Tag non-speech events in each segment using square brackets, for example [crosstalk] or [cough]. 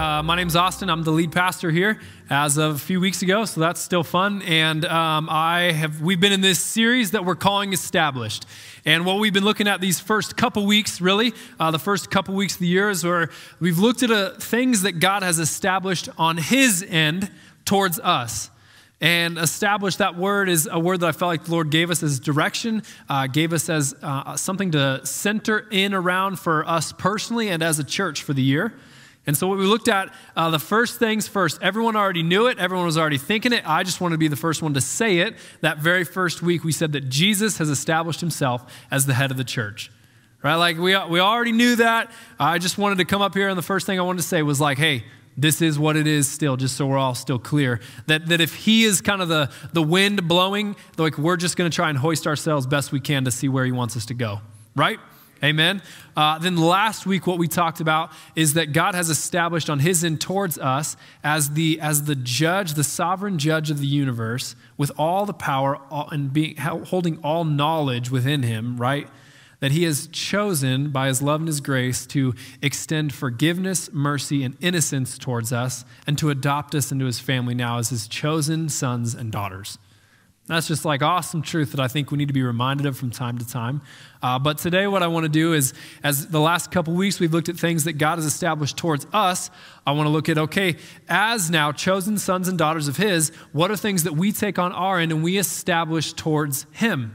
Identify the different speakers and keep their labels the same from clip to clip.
Speaker 1: Uh, my name's Austin. I'm the lead pastor here as of a few weeks ago, so that's still fun. And um, I have we've been in this series that we're calling Established. And what we've been looking at these first couple weeks, really, uh, the first couple weeks of the year, is where we've looked at uh, things that God has established on His end towards us. And establish that word is a word that I felt like the Lord gave us as direction, uh, gave us as uh, something to center in around for us personally and as a church for the year. And so, what we looked at, uh, the first things first, everyone already knew it, everyone was already thinking it. I just wanted to be the first one to say it. That very first week, we said that Jesus has established himself as the head of the church. Right? Like, we, we already knew that. I just wanted to come up here, and the first thing I wanted to say was, like, hey, this is what it is still, just so we're all still clear. That, that if he is kind of the, the wind blowing, like, we're just going to try and hoist ourselves best we can to see where he wants us to go. Right? Amen. Uh, then last week, what we talked about is that God has established on His end towards us as the as the judge, the sovereign judge of the universe, with all the power and being holding all knowledge within Him. Right. That He has chosen by His love and His grace to extend forgiveness, mercy, and innocence towards us, and to adopt us into His family now as His chosen sons and daughters. That's just like awesome truth that I think we need to be reminded of from time to time. Uh, but today, what I want to do is, as the last couple weeks we've looked at things that God has established towards us, I want to look at, okay, as now chosen sons and daughters of His, what are things that we take on our end and we establish towards Him?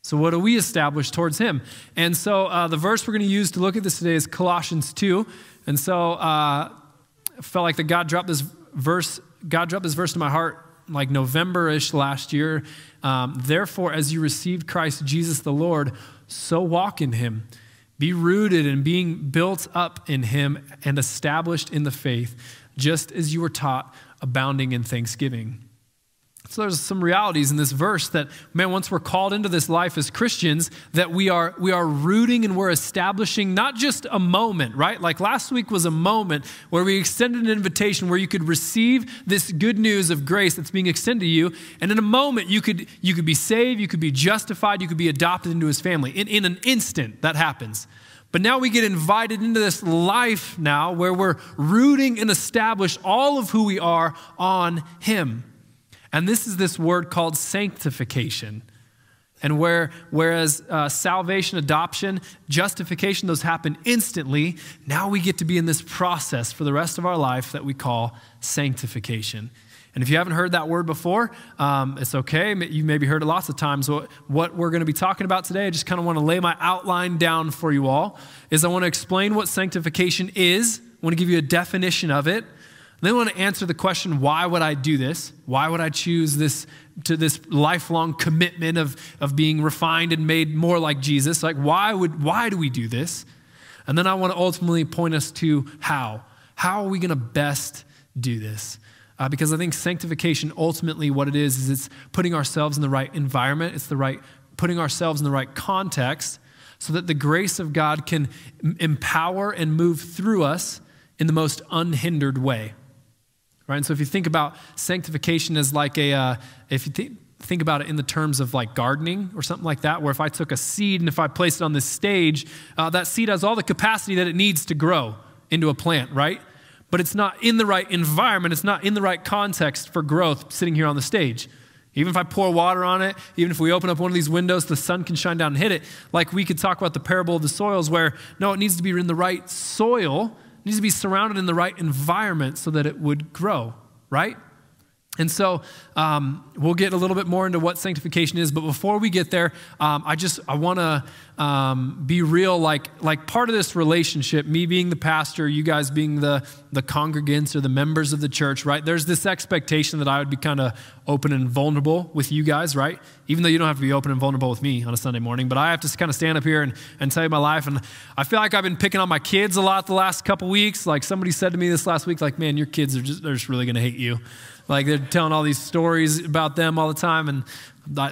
Speaker 1: So, what do we establish towards Him? And so, uh, the verse we're going to use to look at this today is Colossians 2. And so, uh, I felt like that God dropped this verse, God dropped this verse in my heart like November ish last year. Um, Therefore, as you received Christ Jesus the Lord, so walk in him. Be rooted and being built up in him and established in the faith, just as you were taught, abounding in thanksgiving. So there's some realities in this verse that, man, once we're called into this life as Christians, that we are we are rooting and we're establishing not just a moment, right? Like last week was a moment where we extended an invitation where you could receive this good news of grace that's being extended to you, and in a moment you could you could be saved, you could be justified, you could be adopted into His family. In in an instant, that happens. But now we get invited into this life now where we're rooting and establish all of who we are on Him. And this is this word called sanctification. And where, whereas uh, salvation, adoption, justification, those happen instantly, now we get to be in this process for the rest of our life that we call sanctification. And if you haven't heard that word before, um, it's okay. You maybe heard it lots of times. What, what we're going to be talking about today, I just kind of want to lay my outline down for you all, is I want to explain what sanctification is. I want to give you a definition of it. They want to answer the question, why would I do this? Why would I choose this to this lifelong commitment of, of being refined and made more like Jesus? Like, why would why do we do this? And then I want to ultimately point us to how. How are we going to best do this? Uh, because I think sanctification ultimately what it is is it's putting ourselves in the right environment, it's the right putting ourselves in the right context so that the grace of God can empower and move through us in the most unhindered way. Right? And so if you think about sanctification as like a, uh, if you th- think about it in the terms of like gardening or something like that, where if I took a seed and if I placed it on this stage, uh, that seed has all the capacity that it needs to grow into a plant, right? But it's not in the right environment, it's not in the right context for growth sitting here on the stage. Even if I pour water on it, even if we open up one of these windows, the sun can shine down and hit it. Like we could talk about the parable of the soils, where no, it needs to be in the right soil needs to be surrounded in the right environment so that it would grow, right? And so um, we'll get a little bit more into what sanctification is, but before we get there, um, I just I want to um, be real. Like like part of this relationship, me being the pastor, you guys being the the congregants or the members of the church, right? There's this expectation that I would be kind of open and vulnerable with you guys, right? Even though you don't have to be open and vulnerable with me on a Sunday morning, but I have to kind of stand up here and, and tell you my life. And I feel like I've been picking on my kids a lot the last couple weeks. Like somebody said to me this last week, like, man, your kids are just they're just really gonna hate you. Like they're telling all these stories about them all the time, and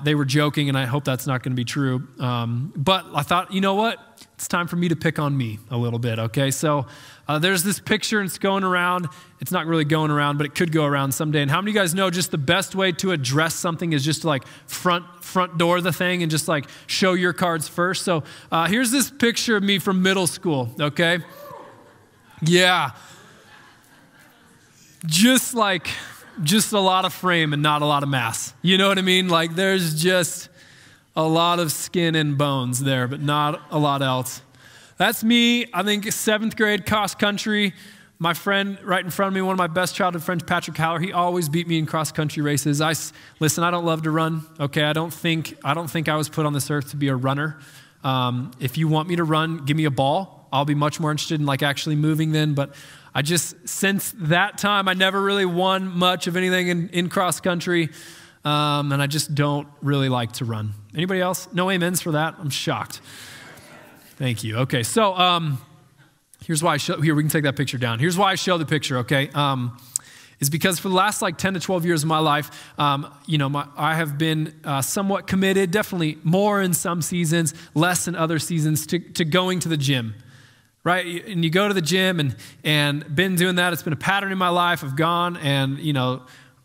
Speaker 1: they were joking, and I hope that's not going to be true. Um, but I thought, you know what? it's time for me to pick on me a little bit, okay? So uh, there's this picture and it's going around. It's not really going around, but it could go around someday. And how many of you guys know just the best way to address something is just to like front, front door the thing and just like show your cards first? So uh, here's this picture of me from middle school, okay? Yeah. Just like, just a lot of frame and not a lot of mass. You know what I mean? Like there's just a lot of skin and bones there, but not a lot else. That's me, I think, seventh grade cross country. My friend right in front of me, one of my best childhood friends, Patrick Haller, he always beat me in cross country races. I, listen, I don't love to run, okay? I don't think I, don't think I was put on this earth to be a runner. Um, if you want me to run, give me a ball. I'll be much more interested in like actually moving then. But I just, since that time, I never really won much of anything in, in cross country. Um, and I just don't really like to run. Anybody else? No amens for that? I'm shocked. Thank you. Okay, so um, here's why I show, here, we can take that picture down. Here's why I show the picture, okay? Um, is because for the last like 10 to 12 years of my life, um, you know, my, I have been uh, somewhat committed, definitely more in some seasons, less in other seasons, to, to going to the gym right and you go to the gym and and been doing that it's been a pattern in my life i've gone and you know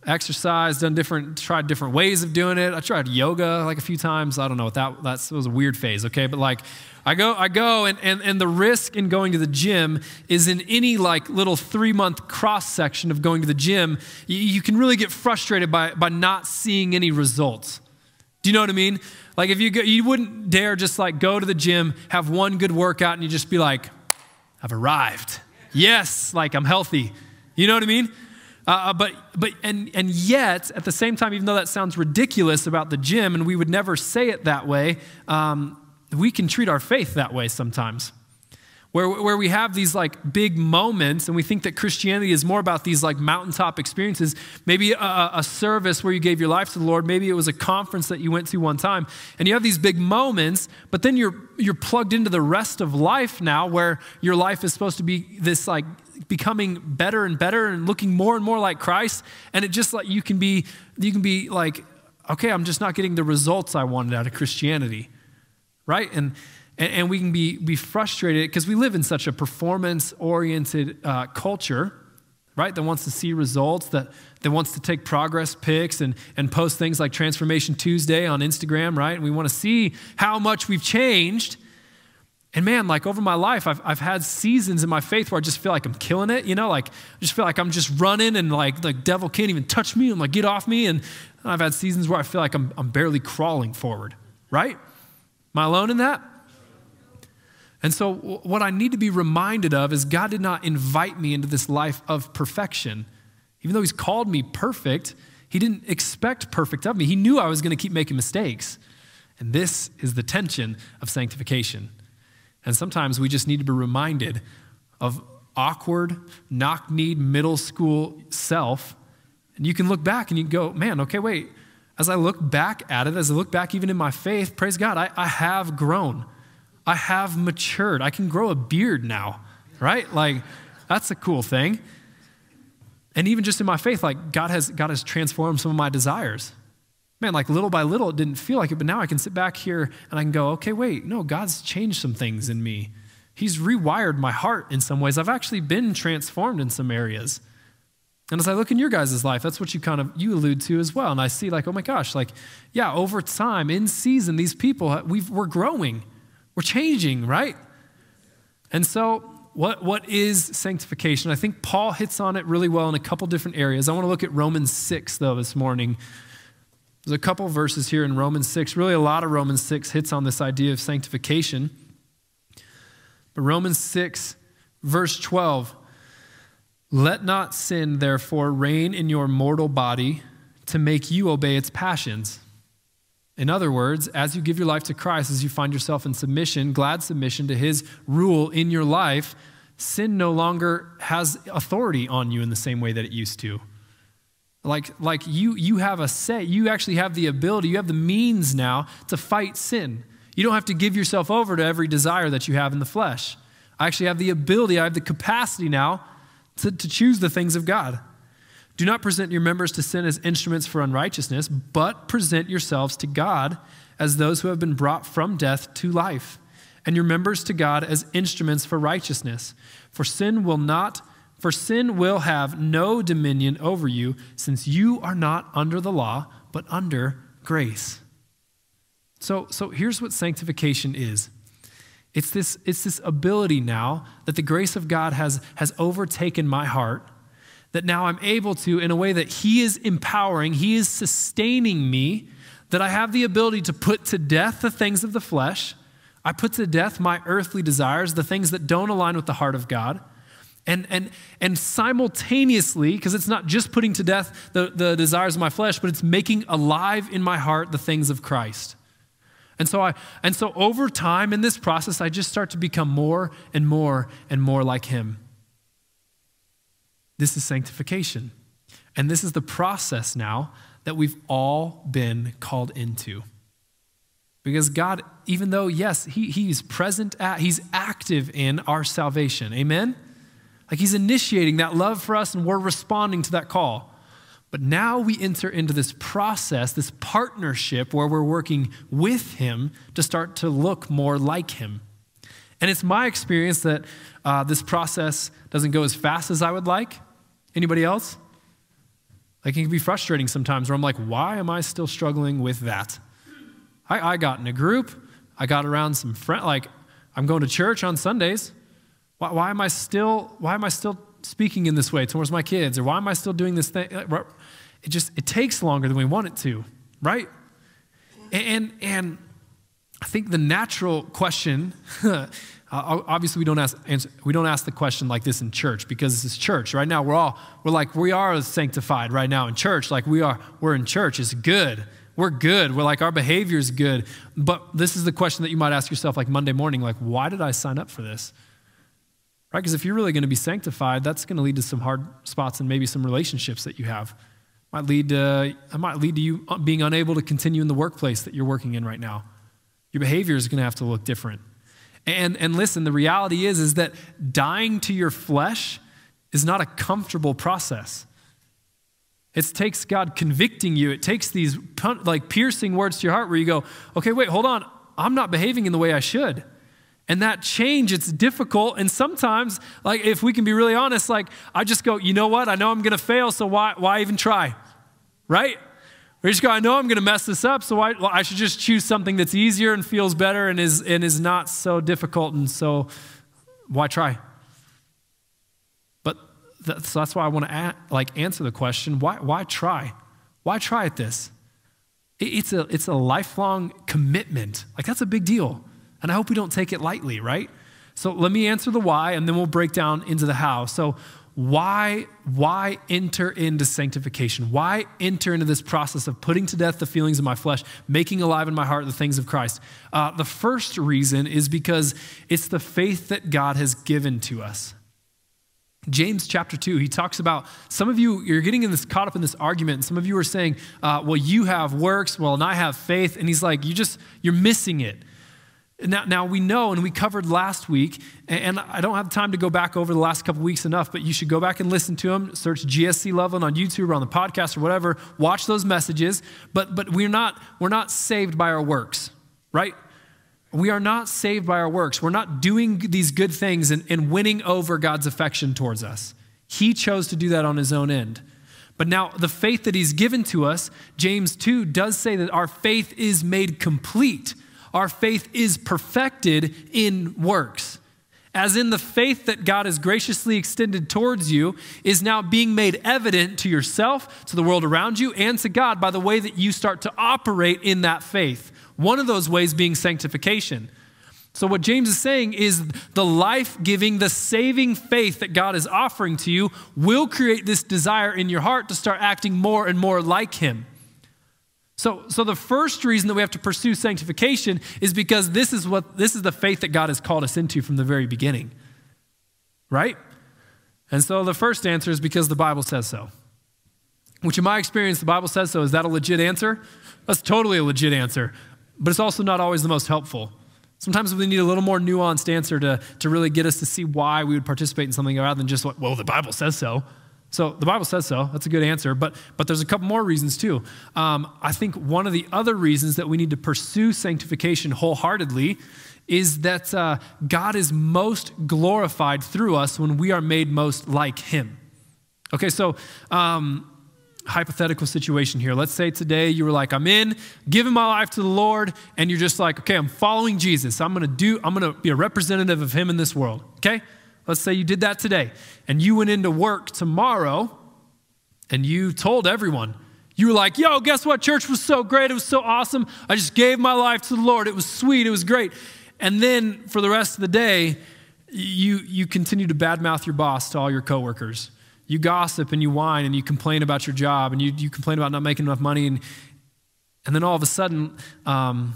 Speaker 1: exercise, done different, tried different ways of doing it. I tried yoga like a few times. I don't know what that, that was a weird phase, okay? But like, I go, I go, and, and, and the risk in going to the gym is in any like little three month cross section of going to the gym, you, you can really get frustrated by, by not seeing any results. Do you know what I mean? Like if you go, you wouldn't dare just like go to the gym, have one good workout, and you just be like, I've arrived. Yes, like I'm healthy. You know what I mean? Uh, uh, but, but and, and yet, at the same time, even though that sounds ridiculous about the gym, and we would never say it that way, um, we can treat our faith that way sometimes. Where, where we have these like big moments and we think that Christianity is more about these like mountaintop experiences. Maybe a, a service where you gave your life to the Lord. Maybe it was a conference that you went to one time. And you have these big moments, but then you're, you're plugged into the rest of life now where your life is supposed to be this like becoming better and better and looking more and more like Christ. And it just like you can be, you can be like, okay, I'm just not getting the results I wanted out of Christianity. Right? And and, and we can be, be frustrated because we live in such a performance oriented uh, culture, right? That wants to see results, that, that wants to take progress pics and, and post things like Transformation Tuesday on Instagram, right? And we want to see how much we've changed. And man, like over my life, I've, I've had seasons in my faith where I just feel like I'm killing it, you know, like I just feel like I'm just running and like the devil can't even touch me. I'm like, get off me. And I've had seasons where I feel like I'm, I'm barely crawling forward, right? Am I alone in that? And so, what I need to be reminded of is God did not invite me into this life of perfection. Even though He's called me perfect, He didn't expect perfect of me. He knew I was going to keep making mistakes. And this is the tension of sanctification. And sometimes we just need to be reminded of awkward, knock kneed middle school self. And you can look back and you go, man, okay, wait. As I look back at it, as I look back even in my faith, praise God, I, I have grown. I have matured. I can grow a beard now, right? Like, that's a cool thing. And even just in my faith, like, God has, God has transformed some of my desires. Man, like little by little, it didn't feel like it, but now I can sit back here and I can go, okay, wait, no, God's changed some things in me. He's rewired my heart in some ways. I've actually been transformed in some areas. And as I look in your guys' life, that's what you kind of you allude to as well. And I see like, oh my gosh, like, yeah, over time, in season, these people, we we're growing. We're changing, right? And so, what, what is sanctification? I think Paul hits on it really well in a couple different areas. I want to look at Romans 6, though, this morning. There's a couple verses here in Romans 6. Really, a lot of Romans 6 hits on this idea of sanctification. But Romans 6, verse 12 Let not sin, therefore, reign in your mortal body to make you obey its passions. In other words, as you give your life to Christ, as you find yourself in submission, glad submission to his rule in your life, sin no longer has authority on you in the same way that it used to. Like, like you, you have a say, you actually have the ability, you have the means now to fight sin. You don't have to give yourself over to every desire that you have in the flesh. I actually have the ability, I have the capacity now to, to choose the things of God. Do not present your members to sin as instruments for unrighteousness, but present yourselves to God as those who have been brought from death to life, and your members to God as instruments for righteousness. For sin will not for sin will have no dominion over you, since you are not under the law, but under grace. So, so here's what sanctification is. It's this, it's this ability now that the grace of God has, has overtaken my heart, that now I'm able to, in a way that He is empowering, He is sustaining me, that I have the ability to put to death the things of the flesh. I put to death my earthly desires, the things that don't align with the heart of God. And, and, and simultaneously, because it's not just putting to death the, the desires of my flesh, but it's making alive in my heart the things of Christ. And so, I, and so over time in this process, I just start to become more and more and more like Him. This is sanctification. And this is the process now that we've all been called into. Because God, even though, yes, he, He's present at, He's active in our salvation. Amen? Like He's initiating that love for us and we're responding to that call. But now we enter into this process, this partnership where we're working with Him to start to look more like Him. And it's my experience that uh, this process doesn't go as fast as I would like. Anybody else? Like it can be frustrating sometimes where I'm like, why am I still struggling with that? I, I got in a group. I got around some friends. Like, I'm going to church on Sundays. Why, why, am I still, why am I still speaking in this way towards my kids? Or why am I still doing this thing? It just, it takes longer than we want it to, right? And, and I think the natural question, [laughs] Uh, obviously we don't ask, we don't ask the question like this in church because this is church. Right now we're all, we're like, we are sanctified right now in church. Like we are, we're in church. It's good we're good. We're like, our behavior is good. But this is the question that you might ask yourself like Monday morning, like, why did I sign up for this? Right? Because if you're really going to be sanctified, that's going to lead to some hard spots and maybe some relationships that you have. Might lead to, it might lead to you being unable to continue in the workplace that you're working in right now. Your behavior is going to have to look different. And, and listen, the reality is, is that dying to your flesh is not a comfortable process. It takes God convicting you. It takes these like piercing words to your heart where you go, okay, wait, hold on. I'm not behaving in the way I should. And that change, it's difficult. And sometimes, like, if we can be really honest, like, I just go, you know what? I know I'm to fail, so why, why even try? Right? We just go, I know I'm going to mess this up, so why, well, I should just choose something that's easier and feels better and is, and is not so difficult. And so, why try? But that's, that's why I want to like answer the question why, why try? Why try at this? It, it's, a, it's a lifelong commitment. Like, that's a big deal. And I hope we don't take it lightly, right? So let me answer the why, and then we'll break down into the how. So, why, why enter into sanctification? Why enter into this process of putting to death the feelings of my flesh, making alive in my heart the things of Christ? Uh, the first reason is because it's the faith that God has given to us. James chapter 2, he talks about some of you, you're getting in this caught up in this argument. And some of you are saying, uh, well, you have works, well, and I have faith. And he's like, you just, you're missing it. Now, now we know, and we covered last week, and I don't have time to go back over the last couple weeks enough, but you should go back and listen to them. Search GSC Loveland on YouTube or on the podcast or whatever. Watch those messages. But but we're not we're not saved by our works, right? We are not saved by our works. We're not doing these good things and, and winning over God's affection towards us. He chose to do that on his own end. But now, the faith that he's given to us, James 2 does say that our faith is made complete. Our faith is perfected in works. As in, the faith that God has graciously extended towards you is now being made evident to yourself, to the world around you, and to God by the way that you start to operate in that faith. One of those ways being sanctification. So, what James is saying is the life giving, the saving faith that God is offering to you will create this desire in your heart to start acting more and more like Him. So, so the first reason that we have to pursue sanctification is because this is what this is the faith that God has called us into from the very beginning. Right? And so the first answer is because the Bible says so. Which in my experience, the Bible says so. Is that a legit answer? That's totally a legit answer but it's also not always the most helpful. Sometimes we need a little more nuanced answer to, to really get us to see why we would participate in something rather than just like, well, the Bible says so. So the Bible says so. That's a good answer. But, but there's a couple more reasons too. Um, I think one of the other reasons that we need to pursue sanctification wholeheartedly is that uh, God is most glorified through us when we are made most like Him. Okay, so um, hypothetical situation here. Let's say today you were like, I'm in, giving my life to the Lord, and you're just like, okay, I'm following Jesus. I'm gonna do, I'm gonna be a representative of Him in this world. Okay? Let's say you did that today, and you went into work tomorrow, and you told everyone, you were like, yo, guess what? Church was so great. It was so awesome. I just gave my life to the Lord. It was sweet. It was great. And then for the rest of the day, you, you continue to badmouth your boss to all your coworkers. You gossip and you whine and you complain about your job and you, you complain about not making enough money. And, and then all of a sudden, um,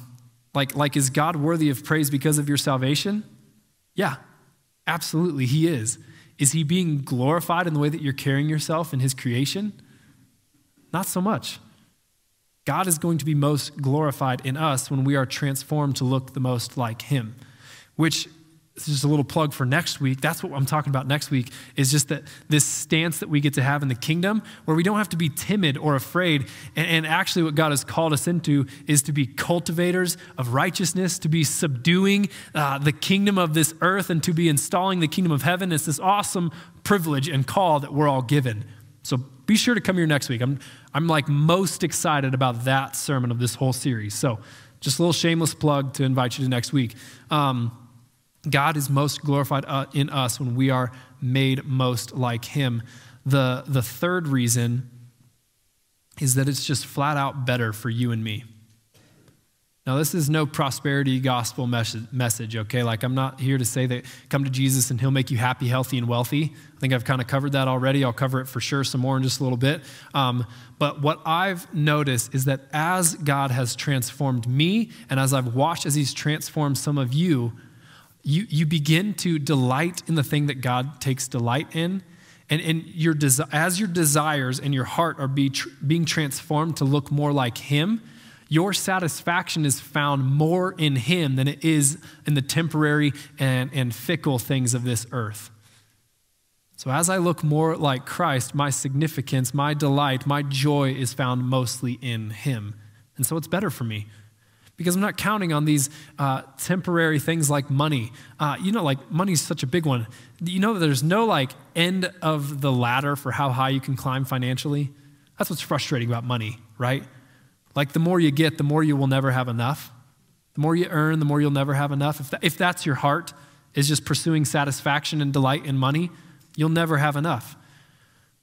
Speaker 1: like, like, is God worthy of praise because of your salvation? Yeah, absolutely, He is. Is He being glorified in the way that you're carrying yourself in His creation? Not so much. God is going to be most glorified in us when we are transformed to look the most like Him, which is just a little plug for next week. That's what I'm talking about next week, is just that this stance that we get to have in the kingdom where we don't have to be timid or afraid. And, and actually, what God has called us into is to be cultivators of righteousness, to be subduing uh, the kingdom of this earth, and to be installing the kingdom of heaven. It's this awesome privilege and call that we're all given. So be sure to come here next week. I'm, I'm like most excited about that sermon of this whole series. So just a little shameless plug to invite you to next week. Um, God is most glorified uh, in us when we are made most like Him. The, the third reason is that it's just flat out better for you and me. Now, this is no prosperity gospel message, okay? Like, I'm not here to say that come to Jesus and he'll make you happy, healthy, and wealthy. I think I've kind of covered that already. I'll cover it for sure some more in just a little bit. Um, but what I've noticed is that as God has transformed me and as I've watched as he's transformed some of you, you, you begin to delight in the thing that God takes delight in. And, and your desi- as your desires and your heart are be tr- being transformed to look more like Him, your satisfaction is found more in Him than it is in the temporary and, and fickle things of this earth. So, as I look more like Christ, my significance, my delight, my joy is found mostly in Him. And so it's better for me because I'm not counting on these uh, temporary things like money. Uh, you know, like money is such a big one. You know, there's no like end of the ladder for how high you can climb financially. That's what's frustrating about money, right? Like the more you get, the more you will never have enough. The more you earn, the more you'll never have enough. If, that, if that's your heart, is just pursuing satisfaction and delight in money, you'll never have enough.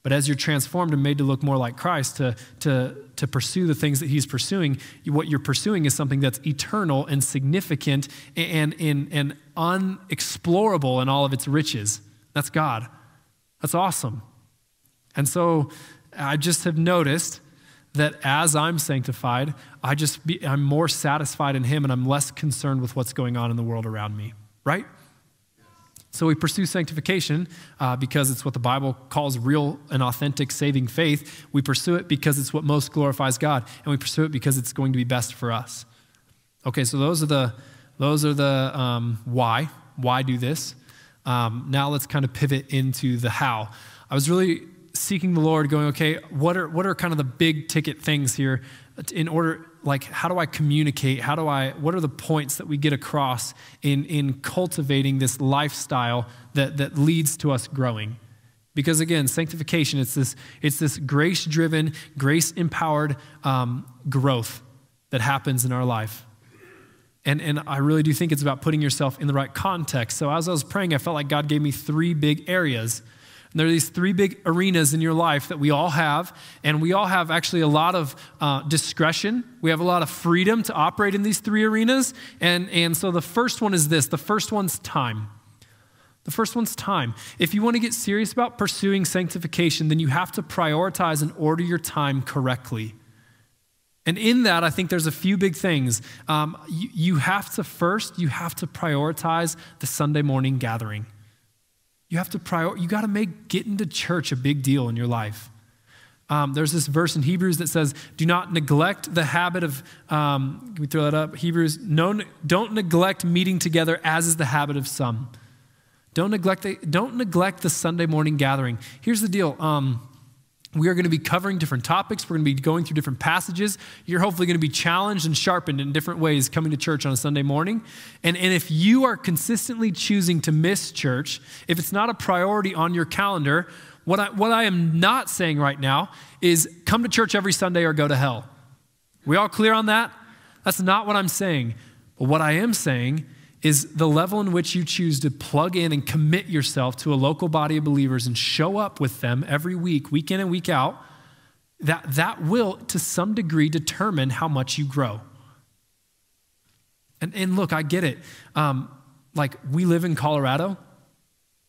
Speaker 1: But as you're transformed and made to look more like Christ, to, to, to pursue the things that He's pursuing, what you're pursuing is something that's eternal and significant and, and, and unexplorable in all of its riches. That's God. That's awesome. And so I just have noticed that as I'm sanctified, I just be, I'm more satisfied in Him and I'm less concerned with what's going on in the world around me, right? So we pursue sanctification uh, because it's what the Bible calls real and authentic saving faith. We pursue it because it's what most glorifies God, and we pursue it because it's going to be best for us. Okay, so those are the those are the um, why. Why do this? Um, now let's kind of pivot into the how. I was really seeking the Lord, going, okay, what are, what are kind of the big ticket things here in order, like, how do I communicate? How do I, what are the points that we get across in, in cultivating this lifestyle that, that leads to us growing? Because again, sanctification, it's this, it's this grace driven, grace empowered um, growth that happens in our life. And, and I really do think it's about putting yourself in the right context. So as I was praying, I felt like God gave me three big areas and there are these three big arenas in your life that we all have, and we all have actually a lot of uh, discretion. We have a lot of freedom to operate in these three arenas. And, and so the first one is this the first one's time. The first one's time. If you want to get serious about pursuing sanctification, then you have to prioritize and order your time correctly. And in that, I think there's a few big things. Um, you, you have to first, you have to prioritize the Sunday morning gathering. You have to prior, you got to make getting to church a big deal in your life. Um, there's this verse in Hebrews that says, "Do not neglect the habit of." Um, can we throw that up? Hebrews, no, don't neglect meeting together, as is the habit of some. Don't neglect the, don't neglect the Sunday morning gathering. Here's the deal. Um, We are going to be covering different topics. We're going to be going through different passages. You're hopefully going to be challenged and sharpened in different ways coming to church on a Sunday morning. And, and if you are consistently choosing to miss church, if it's not a priority on your calendar, what I, what I am not saying right now is come to church every Sunday or go to hell. We all clear on that? That's not what I'm saying. But what I am saying is the level in which you choose to plug in and commit yourself to a local body of believers and show up with them every week, week in and week out, that, that will, to some degree, determine how much you grow. And, and look, I get it. Um, like, we live in Colorado,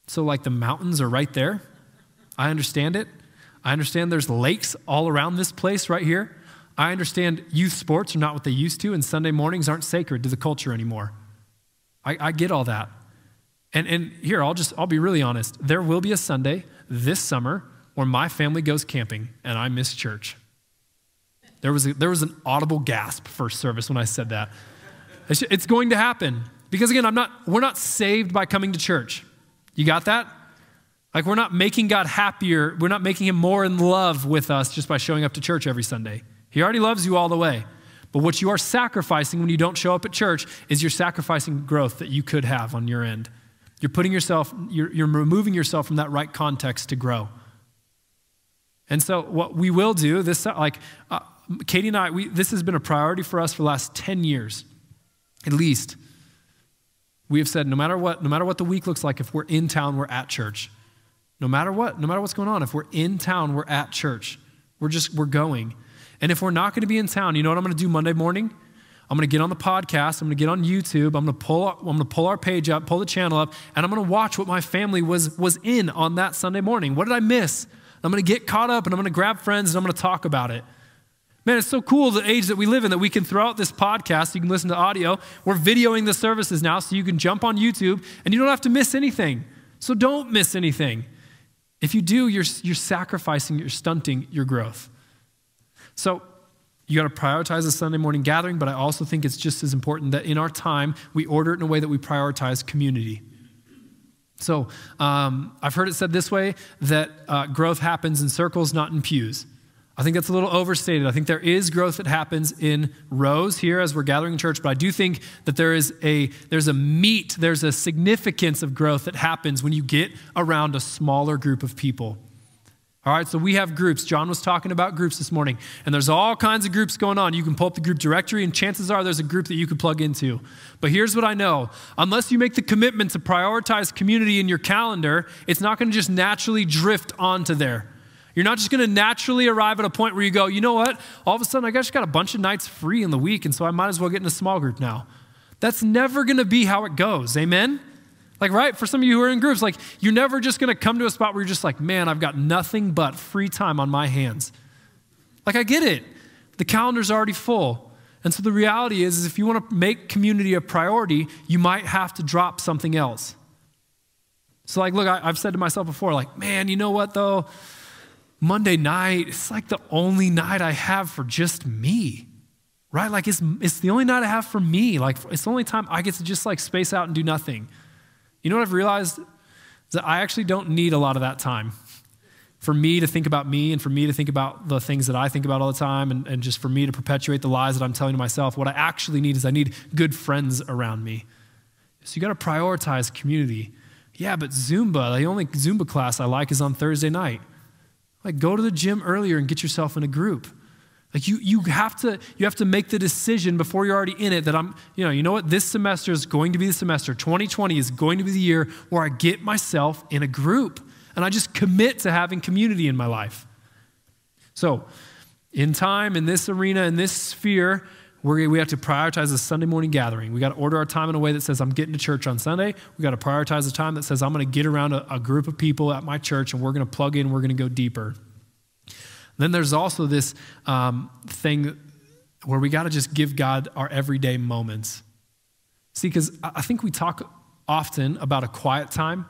Speaker 1: so like the mountains are right there. I understand it. I understand there's lakes all around this place right here. I understand youth sports are not what they used to, and Sunday mornings aren't sacred to the culture anymore. I, I get all that. And, and here, I'll just, I'll be really honest. There will be a Sunday this summer where my family goes camping and I miss church. There was, a, there was an audible gasp first service when I said that. It's, it's going to happen. Because again, I'm not, we're not saved by coming to church. You got that? Like, we're not making God happier. We're not making him more in love with us just by showing up to church every Sunday. He already loves you all the way. But what you are sacrificing when you don't show up at church is you're sacrificing growth that you could have on your end. You're putting yourself, you're, you're removing yourself from that right context to grow. And so, what we will do, this, like, uh, Katie and I, we, this has been a priority for us for the last 10 years, at least. We have said no matter what, no matter what the week looks like, if we're in town, we're at church. No matter what, no matter what's going on, if we're in town, we're at church. We're just, we're going. And if we're not going to be in town, you know what I'm going to do Monday morning? I'm going to get on the podcast. I'm going to get on YouTube. I'm going to pull. I'm going to pull our page up, pull the channel up, and I'm going to watch what my family was was in on that Sunday morning. What did I miss? I'm going to get caught up, and I'm going to grab friends, and I'm going to talk about it. Man, it's so cool the age that we live in that we can throw out this podcast. You can listen to audio. We're videoing the services now, so you can jump on YouTube, and you don't have to miss anything. So don't miss anything. If you do, you're, you're sacrificing, you're stunting your growth. So you got to prioritize the Sunday morning gathering, but I also think it's just as important that in our time, we order it in a way that we prioritize community. So um, I've heard it said this way that uh, growth happens in circles, not in pews. I think that's a little overstated. I think there is growth that happens in rows here as we're gathering in church, but I do think that there is a there's a meat, there's a significance of growth that happens when you get around a smaller group of people. All right, so we have groups. John was talking about groups this morning, and there's all kinds of groups going on. You can pull up the group directory, and chances are there's a group that you could plug into. But here's what I know unless you make the commitment to prioritize community in your calendar, it's not going to just naturally drift onto there. You're not just going to naturally arrive at a point where you go, you know what? All of a sudden, I just got a bunch of nights free in the week, and so I might as well get in a small group now. That's never going to be how it goes. Amen? Like, right? For some of you who are in groups, like, you're never just to come to a spot where you're just like, man, I've got nothing but free time on my hands. Like, I get it. The calendar's already full. And so the reality is, is if you want to make community a priority, you might have to drop something else. So, like, look, I, have said to myself before, like, man, you know what, though? Monday night, it's like the only night I have for just me right? Like it's, it's the only night I have for me. Like it's the only time I get to just like space out and do nothing. You know what I've realized? Is that I actually don't need a lot of that time. For me to think about me and for me to think about the things that I think about all the time and, and just for me to perpetuate the lies that I'm telling to myself, what I actually need is I need good friends around me. So you got to prioritize community. Yeah, but Zumba, the only Zumba class I like is on Thursday night. Like, go to the gym earlier and get yourself in a group. Like you, you have to you have to make the decision before you're already in it that I'm, you know, you know what? This semester is going to be the semester. 2020 is going to be the year where I get myself in a group and I just commit to having community in my life. So, in time, in this arena, in this sphere, we we have to prioritize a Sunday morning gathering. We got to order our time in a way that says, I'm getting to church on Sunday. We got to prioritize a time that says, I'm going to get around a, a group of people at my church and we're going to plug in, we're going to go deeper. Then there's also this um, thing where we got to just give God our everyday moments. See, because I think we talk often about a quiet time.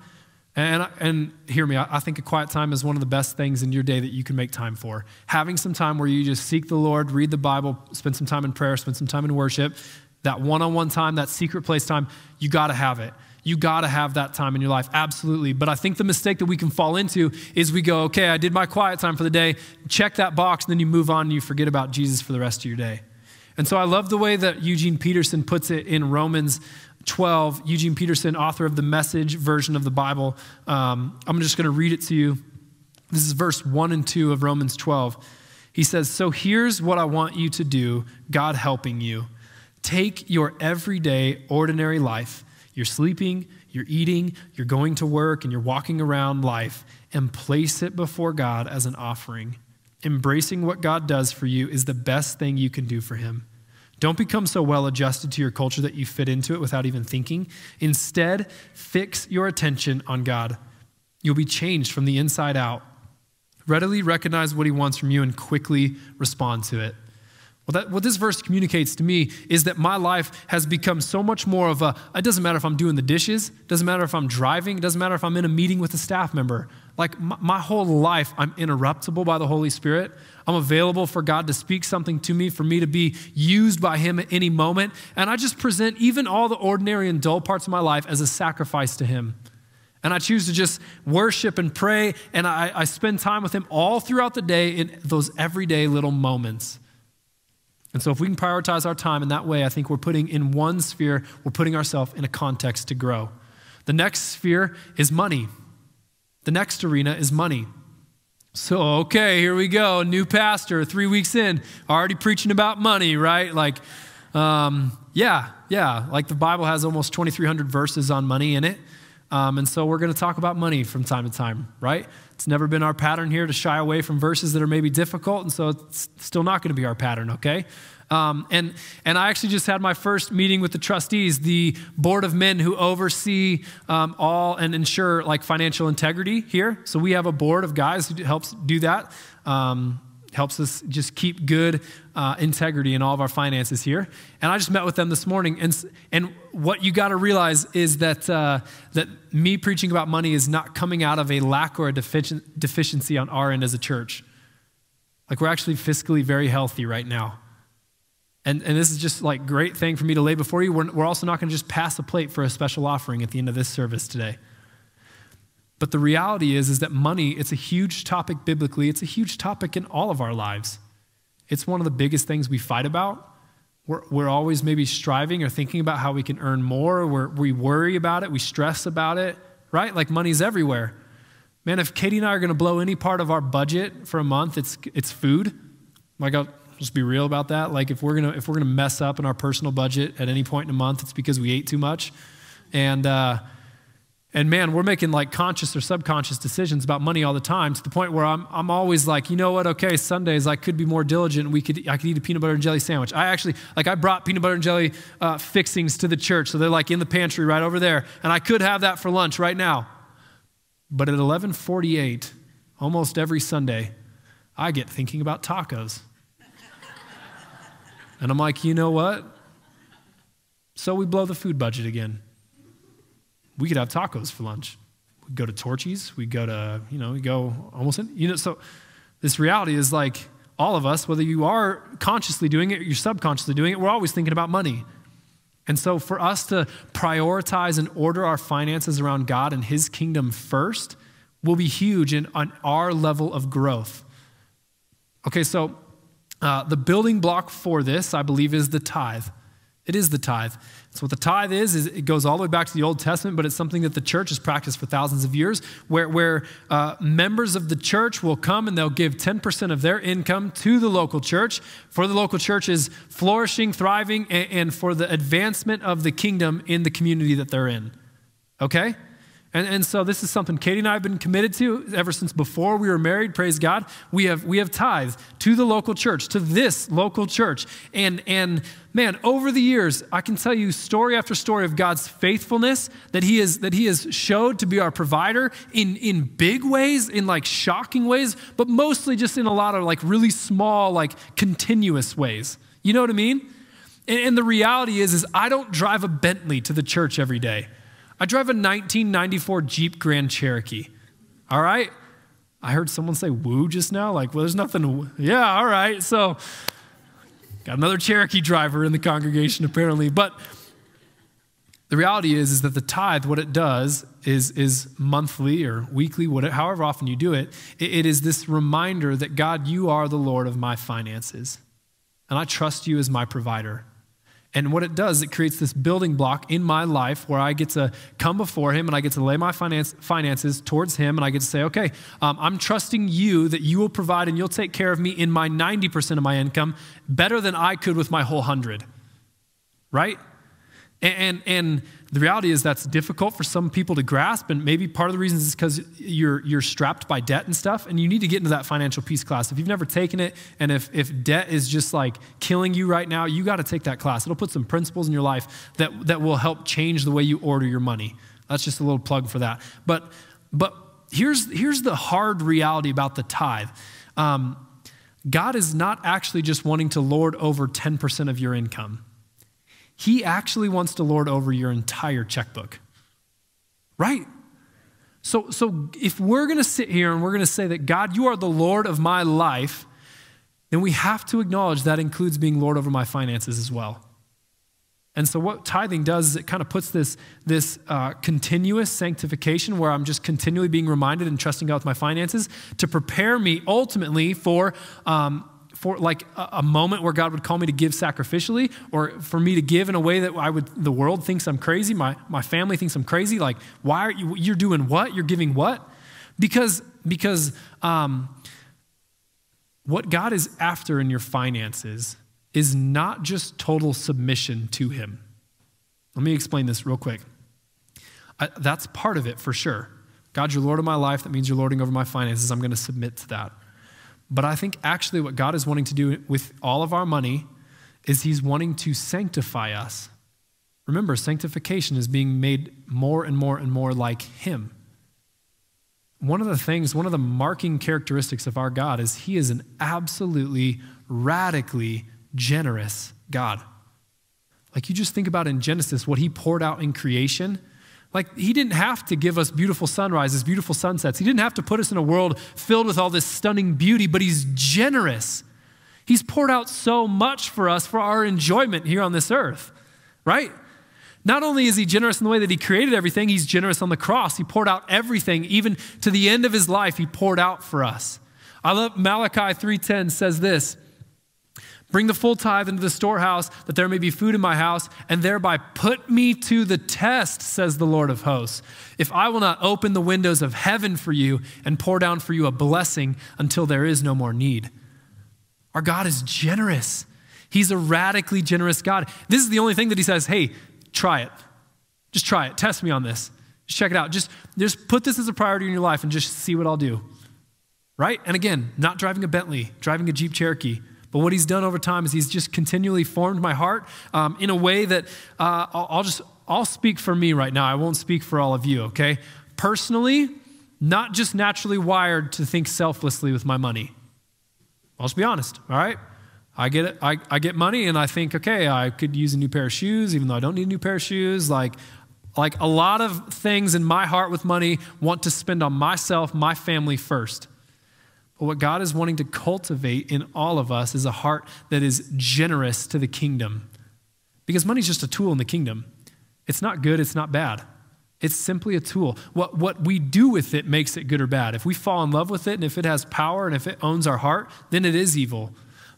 Speaker 1: And, and hear me, I think a quiet time is one of the best things in your day that you can make time for. Having some time where you just seek the Lord, read the Bible, spend some time in prayer, spend some time in worship, that one on one time, that secret place time, you got to have it. You got to have that time in your life, absolutely. But I think the mistake that we can fall into is we go, okay, I did my quiet time for the day, check that box, and then you move on and you forget about Jesus for the rest of your day. And so I love the way that Eugene Peterson puts it in Romans 12. Eugene Peterson, author of the message version of the Bible. Um, I'm just going to read it to you. This is verse 1 and 2 of Romans 12. He says, So here's what I want you to do, God helping you. Take your everyday, ordinary life. You're sleeping, you're eating, you're going to work, and you're walking around life, and place it before God as an offering. Embracing what God does for you is the best thing you can do for Him. Don't become so well adjusted to your culture that you fit into it without even thinking. Instead, fix your attention on God. You'll be changed from the inside out. Readily recognize what He wants from you and quickly respond to it. Well, that, what this verse communicates to me is that my life has become so much more of a, it doesn't matter if I'm doing the dishes, doesn't matter if I'm driving, it doesn't matter if I'm in a meeting with a staff member. Like my, my whole life, I'm interruptible by the Holy Spirit. I'm available for God to speak something to me, for me to be used by Him at any moment. And I just present even all the ordinary and dull parts of my life as a sacrifice to Him. And I choose to just worship and pray, and I, I spend time with Him all throughout the day in those everyday little moments. And so, if we can prioritize our time in that way, I think we're putting in one sphere, we're putting ourselves in a context to grow. The next sphere is money. The next arena is money. So, okay, here we go. New pastor, three weeks in, already preaching about money, right? Like, um, yeah, yeah. Like the Bible has almost 2,300 verses on money in it. Um, and so we're going to talk about money from time to time, right? It's never been our pattern here to shy away from verses that are maybe difficult, and so it's still not going to be our pattern, okay? Um, and, and I actually just had my first meeting with the trustees, the board of men who oversee um, all and ensure like financial integrity here. So we have a board of guys who helps do that. Um, helps us just keep good uh, integrity in all of our finances here. And I just met with them this morning, and and what you got to realize is that uh, that me preaching about money is not coming out of a lack or a defici- deficiency on our end as a church. Like we're actually fiscally very healthy right now. And, and this is just like great thing for me to lay before you. We're, we're also not going to just pass a plate for a special offering at the end of this service today. But the reality is, is that money, it's a huge topic biblically. It's a huge topic in all of our lives. It's one of the biggest things we fight about. We're, we're always maybe striving or thinking about how we can earn more. We're, we worry about it. We stress about it, right? Like money's everywhere. Man, if Katie and I are going to blow any part of our budget for a month, it's, it's food. Like, I'll just be real about that. Like, if we're going to if we're gonna mess up in our personal budget at any point in a month, it's because we ate too much. And, uh, and man, we're making like conscious or subconscious decisions about money all the time to the point where I'm, I'm always like, you know what? Okay, Sundays I could be more diligent. We could I could eat a peanut butter and jelly sandwich. I actually like I brought peanut butter and jelly uh, fixings to the church, so they're like in the pantry right over there, and I could have that for lunch right now. But at 11:48, almost every Sunday, I get thinking about tacos, and I'm like, you know what? So we blow the food budget again we could have tacos for lunch. We go to Torchy's. We go to, you know, we go almost, in, you know, so this reality is like all of us, whether you are consciously doing it or you're subconsciously doing it, we're always thinking about money. And so for us to prioritize and order our finances around God and His kingdom first will be huge in on our level of growth. Okay, so uh, the building block for this, I believe, is the tithe. It is the tithe. So what the tithe is, is it goes all the way back to the Old Testament, but it's something that the church has practiced for thousands of years, where, where uh, members of the church will come and they'll give 10% of their income to the local church for the local church's flourishing, thriving, and, and for the advancement of the kingdom in the community that they're in. Okay? And, and so this is something Katie and I have been committed to ever since before we were married, praise God. We have, we have tithed to the local church, to this local church. And, and man, over the years, I can tell you story after story of God's faithfulness that he, is, that he has showed to be our provider in, in big ways, in like shocking ways, but mostly just in a lot of like really small, like continuous ways. You know what I mean? And, and the reality is, is I don't drive a Bentley to the church every day. I drive a 1994 Jeep Grand Cherokee. All right? I heard someone say woo just now. Like, well, there's nothing. Yeah, all right. So, got another Cherokee driver in the congregation, apparently. But The reality is, is that the tithe, what it does is, is monthly or weekly, whatever, however often you do it, it, it is this reminder that God, you are the Lord of my finances. And I trust you as my provider. And what it does, it creates this building block in my life where I get to come before Him and I get to lay my finance, finances towards Him and I get to say, okay, um, I'm trusting you that you will provide and you'll take care of me in my 90% of my income better than I could with my whole 100. Right? And, and, and, the reality is that's difficult for some people to grasp. And maybe part of the reason is because you're, you're strapped by debt and stuff. And you need to get into that financial peace class. If you've never taken it, and if, if debt is just like killing you right now, you got to take that class. It'll put some principles in your life that, that will help change the way you order your money. That's just a little plug for that. But, but here's, here's the hard reality about the tithe. Um, God is not actually just wanting to lord over 10% of your income. He actually wants to lord over your entire checkbook. Right? So, so if we're going to sit here and we're going to say that, God, you are the Lord of my life, then we have to acknowledge that includes being Lord over my finances as well. And so, what tithing does is it kind of puts this, this uh, continuous sanctification where I'm just continually being reminded and trusting God with my finances to prepare me ultimately for um, for like a, a, moment where God would call me to give sacrificially or for me to give in a way that I would the world thinks I'm crazy, my, my family thinks I'm crazy. Like, why are you you're doing what? You're giving what? Because because um, what God is after in your finances is not just total submission to Him. Let me explain this real quick. I, that's part of it for sure. God, you're Lord of my life. That means you're lording over my finances. I'm going to submit to that. But I think actually what God is wanting to do with all of our money is He's wanting to sanctify us. Remember, sanctification is being made more and more and more like Him. One of the things, one of the marking characteristics of our God is He is an absolutely, radically generous God. Like you just think about in Genesis, what He poured out in creation like, he didn't have to give us beautiful sunrises, beautiful sunsets. He didn't have to put us in a world filled with all this stunning beauty, but he's generous. He's poured out so much for us for our enjoyment here on this earth, right? Not only is he generous in the way that he created everything, he's generous on the cross. He poured out everything, even to the end of his life, he poured out for us. I love Malachi 3:10 says this. Bring the full tithe into the storehouse, that there may be food in my house, and thereby put me to the test, says the Lord of hosts. If I will not open the windows of heaven for you and pour down for you a blessing until there is no more need. Our God is generous. He's a radically generous God. This is the only thing that He says, hey, try it. Just try it. Test me on this. Just check it out. Just, just put this as a priority in your life and just see what I'll do. Right? And again, not driving a Bentley, driving a Jeep Cherokee but what he's done over time is he's just continually formed my heart um, in a way that uh, I'll, I'll just, I'll speak for me right now. I won't speak for all of you, okay? Personally, not just naturally wired to think selflessly with my money. I'll just be honest, all right? I get it. I, I get money and I think, okay, I could use a new pair of shoes, even though I don't need a new pair of shoes. Like, like a lot of things in my heart with money want to spend on myself, my family first. What God is wanting to cultivate in all of us is a heart that is generous to the kingdom. Because money is just a tool in the kingdom. It's not good, it's not bad. It's simply a tool. What, what we do with it makes it good or bad. If we fall in love with it and if it has power and if it owns our heart, then it is evil.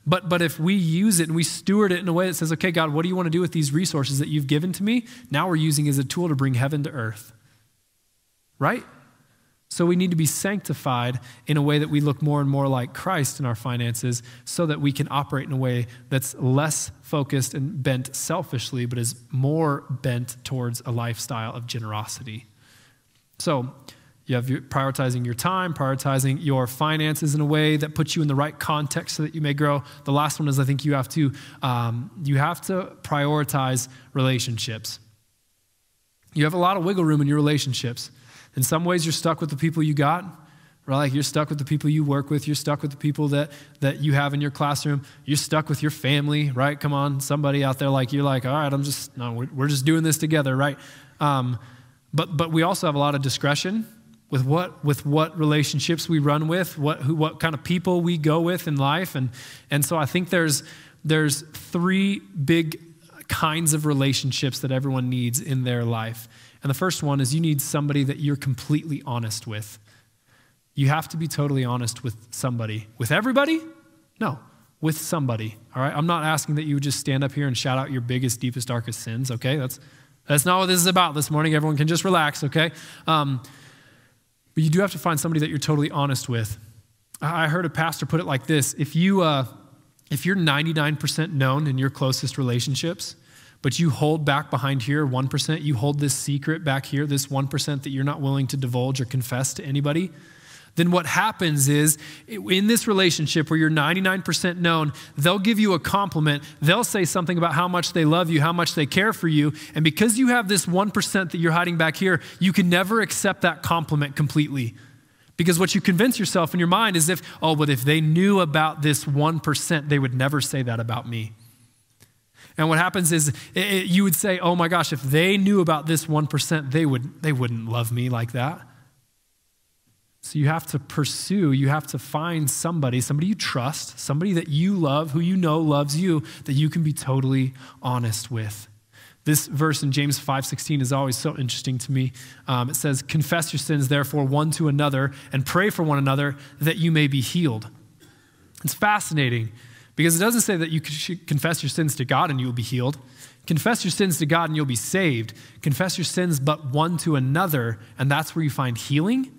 Speaker 1: But, but if we use it and we steward it in a way that says, okay, God, what do you want to do with these resources that you've given to me? Now we're using as a tool to bring heaven to earth. Right? So we need to be sanctified in a way that we look more and more like Christ in our finances so that we can operate in a way that's less focused and bent selfishly, but is more bent towards a lifestyle of generosity. So you have your, prioritizing your time, prioritizing your finances in a way that puts you in the right context so that you may grow. The last one is I think you have to, um, you have to prioritize relationships. You have a lot of wiggle room in your relationships. In some ways, you're stuck with the people you got. Right? Like you're stuck with the people you work with. You're stuck with the people that, that you have in your classroom. You're stuck with your family, right? Come on, somebody out there like you're like, all right, I'm just, no, we're, we're just doing this together, right? Um, but, but we also have a lot of discretion with what, with what relationships we run with, what, who, what kind of people we go with in life. And, and so I think there's, there's three big kinds of relationships that everyone needs in their life. And the first one is you need somebody that you're completely honest with. You have to be totally honest with somebody. With everybody? No, with somebody. All right? I'm not asking that you just stand up here and shout out your biggest, deepest, darkest sins, okay? That's, that's not what this is about this morning. Everyone can just relax, okay? Um, but you do have to find somebody that you're totally honest with. I heard a pastor put it like this if, you, uh, if you're 99% known in your closest relationships, but you hold back behind here 1%, you hold this secret back here, this 1% that you're not willing to divulge or confess to anybody, then what happens is in this relationship where you're 99% known, they'll give you a compliment. They'll say something about how much they love you, how much they care for you. And because you have this 1% that you're hiding back here, you can never accept that compliment completely. Because what you convince yourself in your mind is if, oh, but if they knew about this 1%, they would never say that about me. And what happens is it, it, you would say, oh my gosh, if they knew about this 1%, they, would, they wouldn't love me like that. So you have to pursue, you have to find somebody, somebody you trust, somebody that you love, who you know loves you, that you can be totally honest with. This verse in James 5:16 is always so interesting to me. Um, it says, "Confess your sins, therefore, one to another, and pray for one another that you may be healed." It's fascinating because it doesn't say that you should confess your sins to God and you will be healed. Confess your sins to God and you'll be saved. Confess your sins but one to another, and that's where you find healing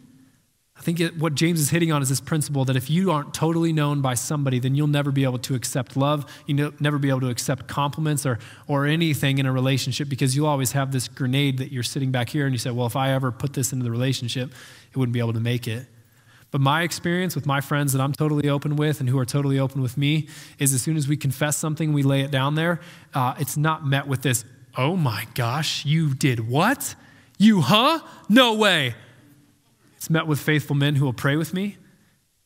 Speaker 1: I think it, what James is hitting on is this principle that if you aren't totally known by somebody, then you'll never be able to accept love. You'll never be able to accept compliments or, or anything in a relationship because you'll always have this grenade that you're sitting back here and you say, well, if I ever put this into the relationship, it wouldn't be able to make it. But my experience with my friends that I'm totally open with and who are totally open with me is as soon as we confess something, we lay it down there, uh, it's not met with this, oh my gosh, you did what? You, huh? No way. It's met with faithful men who will pray with me,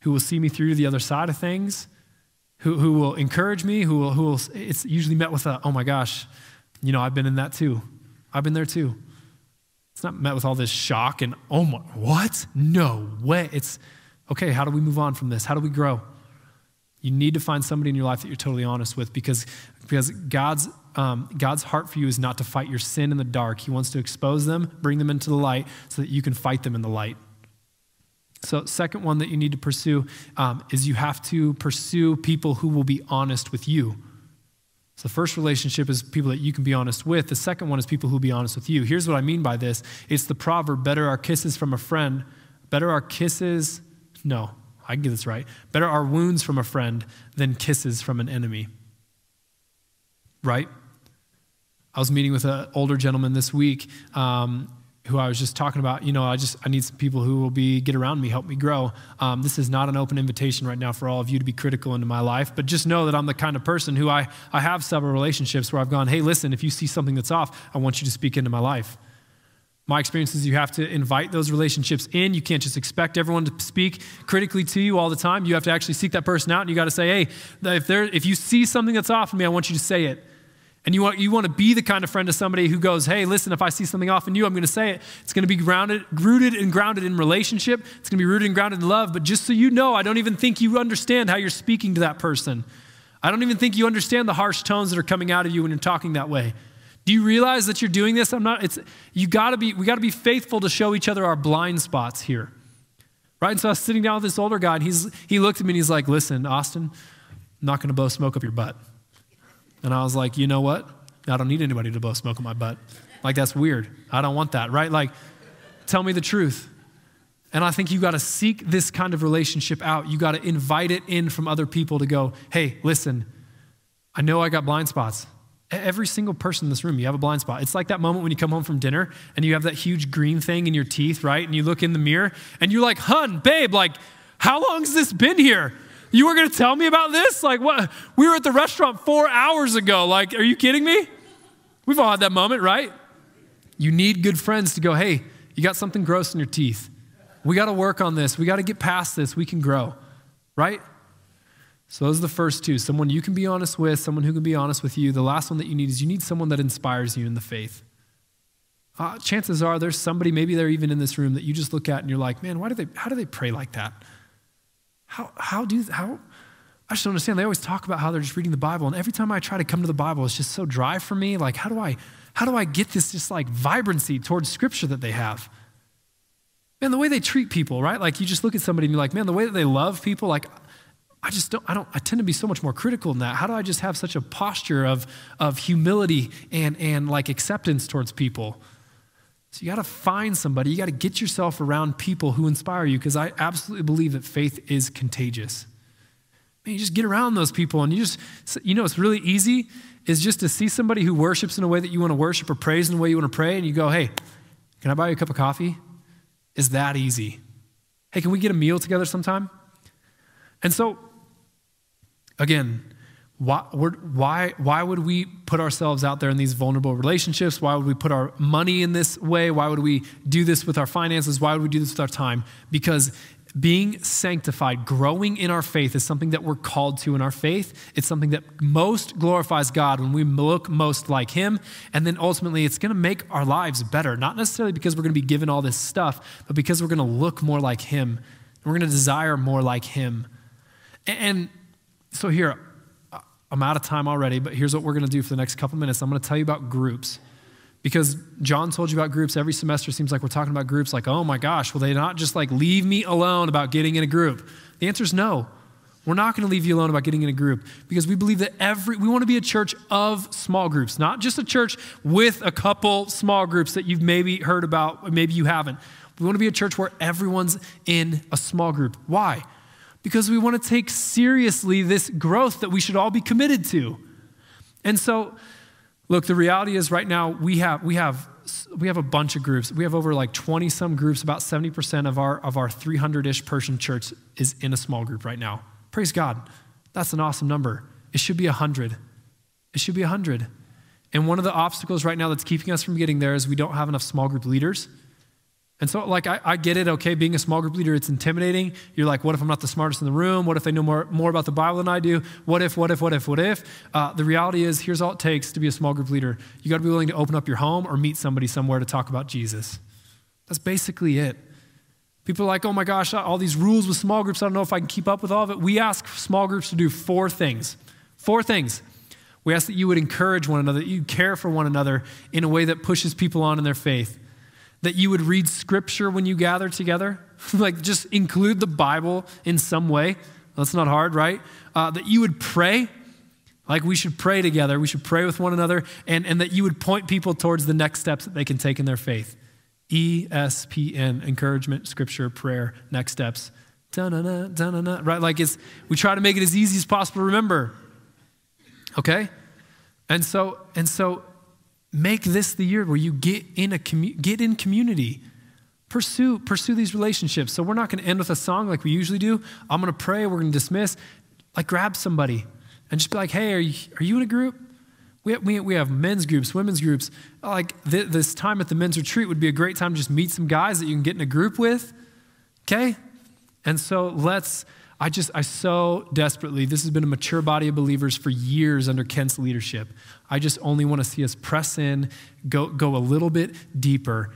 Speaker 1: who will see me through to the other side of things, who, who will encourage me, who will, who will, it's usually met with a, oh my gosh, you know, I've been in that too. I've been there too. It's not met with all this shock and, oh my, what? No way. It's, okay, how do we move on from this? How do we grow? You need to find somebody in your life that you're totally honest with because, because God's, um, God's heart for you is not to fight your sin in the dark. He wants to expose them, bring them into the light so that you can fight them in the light. So, second one that you need to pursue um, is you have to pursue people who will be honest with you. So, the first relationship is people that you can be honest with. The second one is people who will be honest with you. Here's what I mean by this it's the proverb better are kisses from a friend, better are kisses, no, I can get this right. Better are wounds from a friend than kisses from an enemy. Right? I was meeting with an older gentleman this week, um, who I was just talking about, you know, I just I need some people who will be get around me, help me grow. Um, this is not an open invitation right now for all of you to be critical into my life, but just know that I'm the kind of person who I I have several relationships where I've gone, hey, listen, if you see something that's off, I want you to speak into my life. My experience is you have to invite those relationships in. You can't just expect everyone to speak critically to you all the time. You have to actually seek that person out, and you got to say, hey, if there if you see something that's off in me, I want you to say it. And you want, you want to be the kind of friend to somebody who goes, hey, listen, if I see something off in you, I'm going to say it. It's going to be grounded, rooted and grounded in relationship. It's going to be rooted and grounded in love. But just so you know, I don't even think you understand how you're speaking to that person. I don't even think you understand the harsh tones that are coming out of you when you're talking that way. Do you realize that you're doing this? I'm not, it's, you gotta be, we gotta be faithful to show each other our blind spots here. Right? And so I was sitting down with this older guy and he's, he looked at me and he's like, listen, Austin, I'm not gonna blow smoke up your butt. And I was like, you know what? I don't need anybody to blow smoke in my butt. Like, that's weird. I don't want that, right? Like, tell me the truth. And I think you got to seek this kind of relationship out. You got to invite it in from other people to go, hey, listen, I know I got blind spots. Every single person in this room, you have a blind spot. It's like that moment when you come home from dinner and you have that huge green thing in your teeth, right? And you look in the mirror and you're like, hun, babe, like, how long has this been here? You were to tell me about this? Like, what? We were at the restaurant four hours ago. Like, are you kidding me? We've all had that moment, right? You need good friends to go, hey, you got something gross in your teeth. We got to work on this. We got to get past this. We can grow, right? So, those are the first two someone you can be honest with, someone who can be honest with you. The last one that you need is you need someone that inspires you in the faith. Uh, chances are there's somebody, maybe they're even in this room, that you just look at and you're like, man, why do they, how do they pray like that? How, how do, how, I just don't understand. They always talk about how they're just reading the Bible. And every time I try to come to the Bible, it's just so dry for me. Like, how do I, how do I get this just like vibrancy towards scripture that they have? Man, the way they treat people, right? Like you just look at somebody and you're like, man, the way that they love people, like I just don't, I don't, I tend to be so much more critical than that. How do I just have such a posture of, of humility and, and like acceptance towards people? So you got to find somebody, you got to get yourself around people who inspire you because I absolutely believe that faith is contagious. Man, you just get around those people and you just, you know, it's really easy is just to see somebody who worships in a way that you want to worship or prays in a way you want to pray and you go, hey, can I buy you a cup of coffee? Is that easy? Hey, can we get a meal together sometime? And so, again, why, why, why would we put ourselves out there in these vulnerable relationships? Why would we put our money in this way? Why would we do this with our finances? Why would we do this with our time? Because being sanctified, growing in our faith is something that we're called to in our faith. It's something that most glorifies God when we look most like Him. And then ultimately, it's going to make our lives better, not necessarily because we're going to be given all this stuff, but because we're going to look more like Him. We're going to desire more like Him. And so, here, I'm out of time already, but here's what we're going to do for the next couple minutes. I'm going to tell you about groups. Because John told you about groups every semester. Seems like we're talking about groups like, oh my gosh, will they not just like leave me alone about getting in a group? The answer is no. We're not going to leave you alone about getting in a group because we believe that every, we want to be a church of small groups, not just a church with a couple small groups that you've maybe heard about, maybe you haven't. We want to be a church where everyone's in a small group. Why? Because we want to take seriously this growth that we should all be committed to. And so, Look, the reality is right now we have, we have, we have a bunch of groups. We have over like 20 some groups. About 70% of our, of our 300 ish person church is in a small group right now. Praise God. That's an awesome number. It should be 100. It should be 100. And one of the obstacles right now that's keeping us from getting there is we don't have enough small group leaders. And so, like, I, I, get it, okay, being a small group leader, it's intimidating. You're like, what if I'm not the smartest in the room? What if they know more, more about the Bible than I do? What if, what if, what if, what if? Uh, the reality is, here's all it takes to be a small group leader. You got to be willing to open up your home or meet somebody somewhere to talk about Jesus. That's basically it. People are like, oh my gosh, all these rules with small groups, I don't know if I can keep up with all of it. We ask small groups to do four things. Four things. We ask that you would encourage one another, that you care for one another in a way that pushes people on in their faith that you would read scripture when you gather together, [laughs] like just include the Bible in some way. That's not hard, right? Uh, that you would pray, like we should pray together, we should pray with one another, and, and that you would point people towards the next steps that they can take in their faith. ESPN, encouragement, scripture, prayer, next steps. Da-na-na, da-na-na, right? Like it's, we try to make it as easy as possible to remember. Okay? And so, and so Make this the year where you get in a commu- get in community. Pursue pursue these relationships. So we're not going to end with a song like we usually do. I'm going to pray. We're going to dismiss. Like grab somebody and just be like, "Hey, are you, are you in a group?" We have, we, we have men's groups, women's groups. Like th- this time at the men's retreat would be a great time to just meet some guys that you can get in a group with. Okay? And so let's I just, I so desperately, this has been a mature body of believers for years under Kent's leadership. I just only want to see us press in, go, go a little bit deeper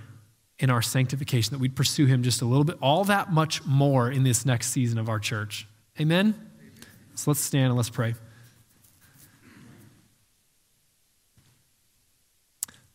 Speaker 1: in our sanctification, that we'd pursue him just a little bit, all that much more in this next season of our church. Amen? So let's stand and let's pray.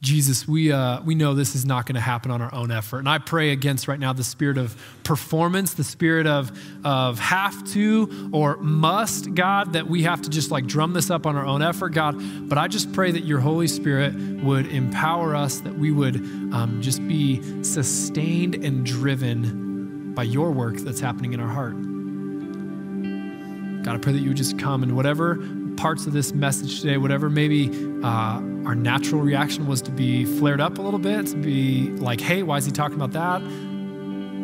Speaker 1: Jesus, we, uh, we know this is not going to happen on our own effort. And I pray against right now the spirit of performance, the spirit of, of have to or must, God, that we have to just like drum this up on our own effort, God. But I just pray that your Holy Spirit would empower us, that we would um, just be sustained and driven by your work that's happening in our heart. God, I pray that you would just come and whatever parts of this message today, whatever maybe uh, our natural reaction was to be flared up a little bit, to be like, hey, why is he talking about that?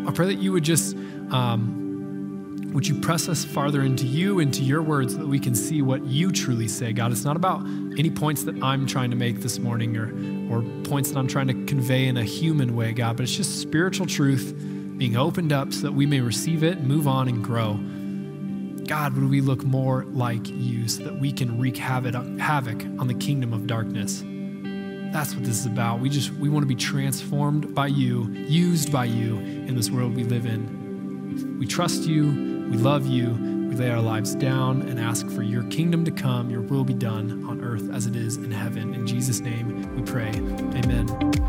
Speaker 1: I pray that you would just, um, would you press us farther into you, into your words, so that we can see what you truly say, God. It's not about any points that I'm trying to make this morning or, or points that I'm trying to convey in a human way, God, but it's just spiritual truth being opened up so that we may receive it, move on, and grow. God, would we look more like you so that we can wreak havoc, on the kingdom of darkness? That's what this is about. We just we want to be transformed by you, used by you in this world we live in. We trust you, we love you, We lay our lives down and ask for your kingdom to come, your will be done on earth as it is in heaven. In Jesus' name we pray. Amen.